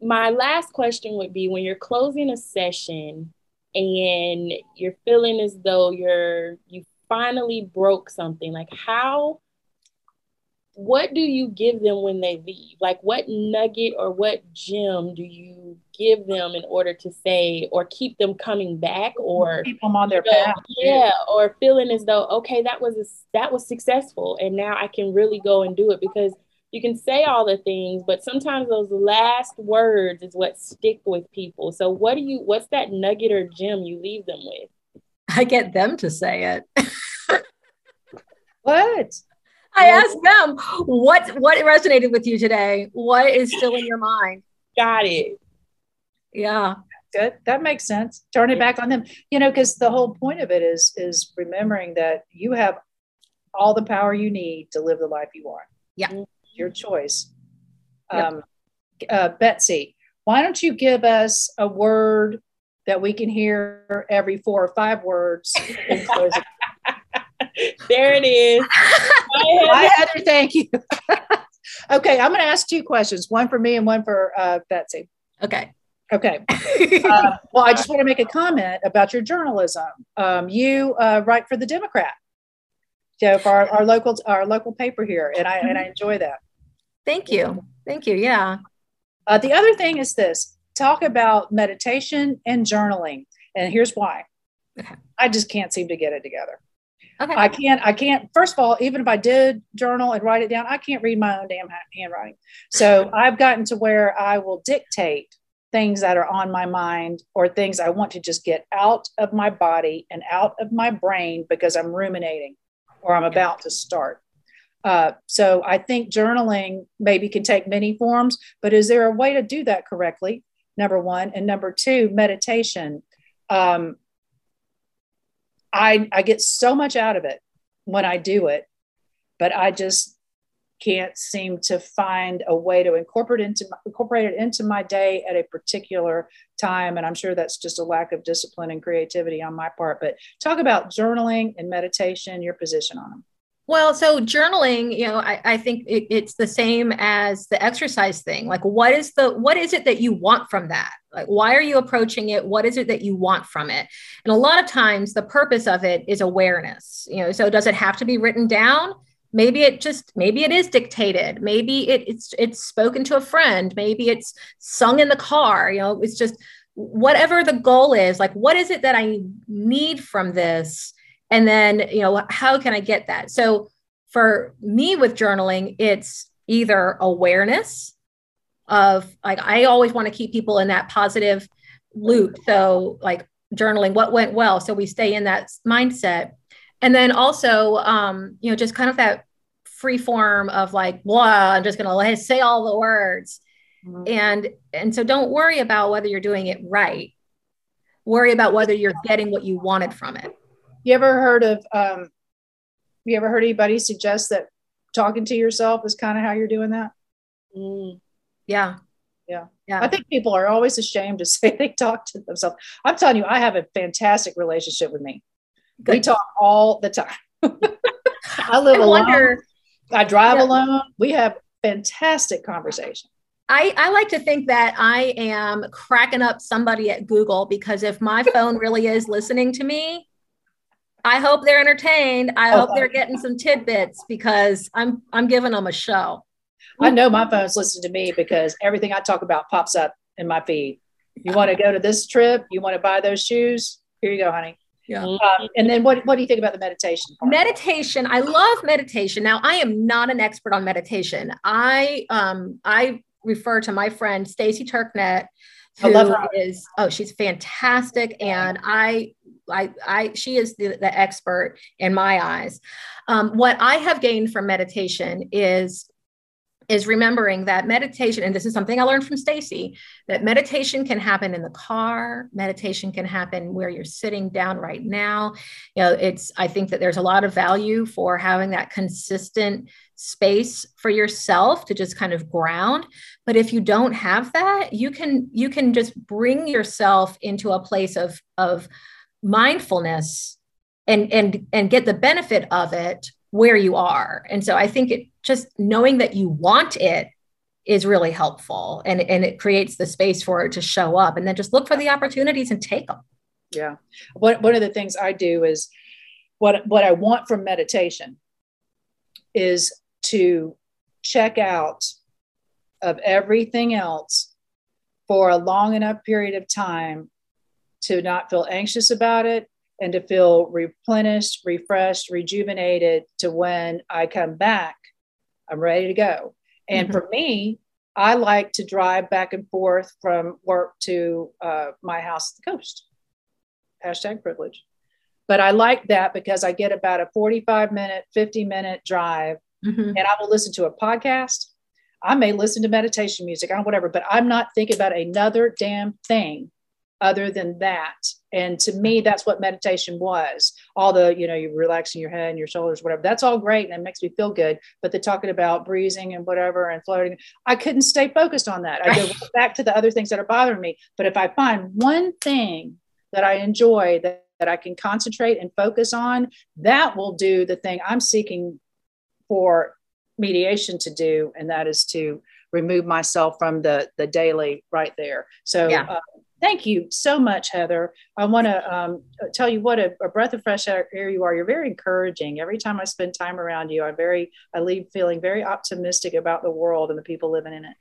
my last question would be when you're closing a session, and you're feeling as though you're you finally broke something like how what do you give them when they leave? Like, what nugget or what gem do you give them in order to say or keep them coming back or keep them on their you know, path? Yeah, or feeling as though okay, that was a, that was successful, and now I can really go and do it because you can say all the things, but sometimes those last words is what stick with people. So, what do you? What's that nugget or gem you leave them with? I get them to say it. what? I asked them what what resonated with you today. What is still in your mind? Got it. Yeah. Good. That makes sense. Turn it back on them. You know, because the whole point of it is is remembering that you have all the power you need to live the life you want. Yeah. Your choice. Yep. Um, uh, Betsy, why don't you give us a word that we can hear every four or five words? there it is. To thank you. okay, I'm going to ask two questions, one for me and one for uh, Betsy. Okay. Okay. uh, well, I just want to make a comment about your journalism. Um, you uh, write for the Democrat, so for our, our local our local paper here, and I and I enjoy that. Thank you. Thank you. Yeah. Uh, the other thing is this: talk about meditation and journaling, and here's why. Okay. I just can't seem to get it together. Okay. I can't, I can't, first of all, even if I did journal and write it down, I can't read my own damn handwriting. So I've gotten to where I will dictate things that are on my mind or things I want to just get out of my body and out of my brain because I'm ruminating or I'm about to start. Uh, so I think journaling maybe can take many forms, but is there a way to do that correctly? Number one. And number two, meditation. Um, I, I get so much out of it when I do it, but I just can't seem to find a way to incorporate into incorporate it into my day at a particular time. And I'm sure that's just a lack of discipline and creativity on my part. But talk about journaling and meditation, your position on them. Well, so journaling, you know, I, I think it, it's the same as the exercise thing. Like, what is the what is it that you want from that? Like, why are you approaching it? What is it that you want from it? And a lot of times, the purpose of it is awareness. You know, so does it have to be written down? Maybe it just maybe it is dictated. Maybe it, it's it's spoken to a friend. Maybe it's sung in the car. You know, it's just whatever the goal is. Like, what is it that I need from this? And then you know how can i get that? So for me with journaling it's either awareness of like i always want to keep people in that positive loop. So like journaling what went well? So we stay in that mindset. And then also um you know just kind of that free form of like blah i'm just going to say all the words. Mm-hmm. and and so don't worry about whether you're doing it right. Worry about whether you're getting what you wanted from it you ever heard of, um, you ever heard anybody suggest that talking to yourself is kind of how you're doing that? Mm. Yeah. Yeah. Yeah. I think people are always ashamed to say they talk to themselves. I'm telling you, I have a fantastic relationship with me. Good. We talk all the time. I live I alone. Wonder, I drive yeah. alone. We have fantastic conversation. I, I like to think that I am cracking up somebody at Google because if my phone really is listening to me, I hope they're entertained. I hope they're getting some tidbits because I'm I'm giving them a show. I know my phone's listening to me because everything I talk about pops up in my feed. You want to go to this trip? You want to buy those shoes? Here you go, honey. Yeah. Um, and then what, what do you think about the meditation? Part? Meditation. I love meditation. Now I am not an expert on meditation. I um I refer to my friend Stacy Turknett, who is oh she's fantastic, and I I, I she is the, the expert in my eyes. Um, what I have gained from meditation is is remembering that meditation and this is something i learned from stacy that meditation can happen in the car meditation can happen where you're sitting down right now you know it's i think that there's a lot of value for having that consistent space for yourself to just kind of ground but if you don't have that you can you can just bring yourself into a place of of mindfulness and and and get the benefit of it where you are. And so i think it just knowing that you want it is really helpful and and it creates the space for it to show up and then just look for the opportunities and take them yeah. One, one of the things i do is what what i want from meditation is to check out of everything else for a long enough period of time to not feel anxious about it and to feel replenished, refreshed, rejuvenated to when I come back, I'm ready to go. And mm-hmm. for me, I like to drive back and forth from work to uh, my house at the coast. Hashtag privilege. But I like that because I get about a 45 minute, 50 minute drive mm-hmm. and I will listen to a podcast. I may listen to meditation music, I whatever, but I'm not thinking about another damn thing other than that. And to me, that's what meditation was. All the, you know, you're relaxing your head and your shoulders, whatever. That's all great and it makes me feel good. But the talking about breathing and whatever and floating, I couldn't stay focused on that. I go back to the other things that are bothering me. But if I find one thing that I enjoy that, that I can concentrate and focus on, that will do the thing I'm seeking for mediation to do. And that is to remove myself from the the daily right there. So yeah. uh, Thank you so much, Heather. I want to um, tell you what a, a, breath of fresh air you are. You're very encouraging. Every time I spend time around you, I'm very, I leave feeling very optimistic about the world and the people living in it.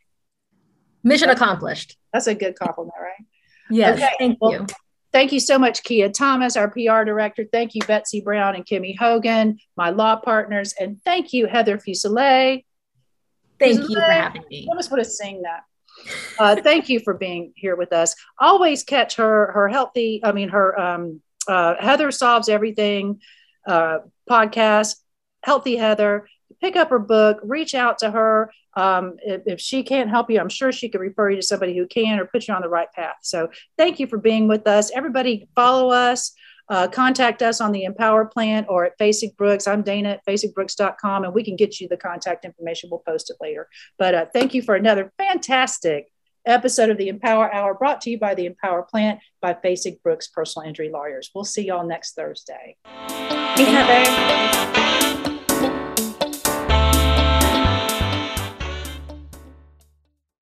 Mission that's, accomplished. That's a good compliment, right? Yes. Okay. Thank well, you. Thank you so much, Kia Thomas, our PR director. Thank you, Betsy Brown and Kimmy Hogan, my law partners. And thank you, Heather Fuselier. Thank you for having me. I almost want to sing that. Uh, thank you for being here with us. Always catch her her healthy. I mean her um, uh, Heather solves everything uh, podcast. Healthy Heather. Pick up her book. Reach out to her. Um, if, if, she can't help you, I'm sure she could refer you to somebody who can or put you on the right path. So thank you for being with us. Everybody, follow us. Uh, contact us on the Empower Plant or at Fasig Brooks. I'm Dana at fasigbrooks.com and we can get you the contact information. We'll post it later. But uh, thank you for another fantastic episode of the Empower Hour brought to you by the Empower Plant by Fasig Brooks Personal Injury Lawyers. We'll see y'all next Thursday. Thanks, Heather.